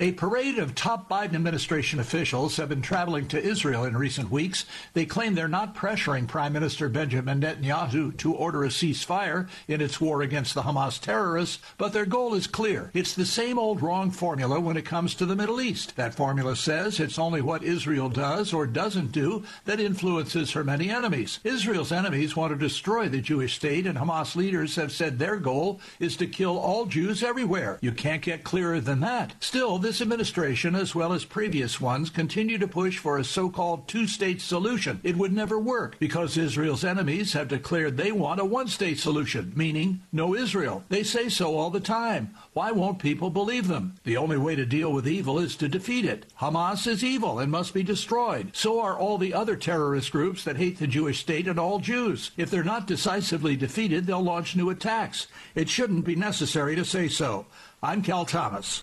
A parade of top Biden administration officials have been traveling to Israel in recent weeks. They claim they're not pressuring Prime Minister Benjamin Netanyahu to order a ceasefire in its war against the Hamas terrorists, but their goal is clear. It's the same old wrong formula when it comes to the Middle East. That formula says it's only what Israel does or doesn't do that influences her many enemies. Israel's enemies want to destroy the Jewish state, and Hamas leaders have said their goal is to kill all Jews everywhere. You can't get clearer than that. Still, this administration, as well as previous ones, continue to push for a so called two state solution. It would never work because Israel's enemies have declared they want a one state solution, meaning no Israel. They say so all the time. Why won't people believe them? The only way to deal with evil is to defeat it. Hamas is evil and must be destroyed. So are all the other terrorist groups that hate the Jewish state and all Jews. If they're not decisively defeated, they'll launch new attacks. It shouldn't be necessary to say so. I'm Cal Thomas.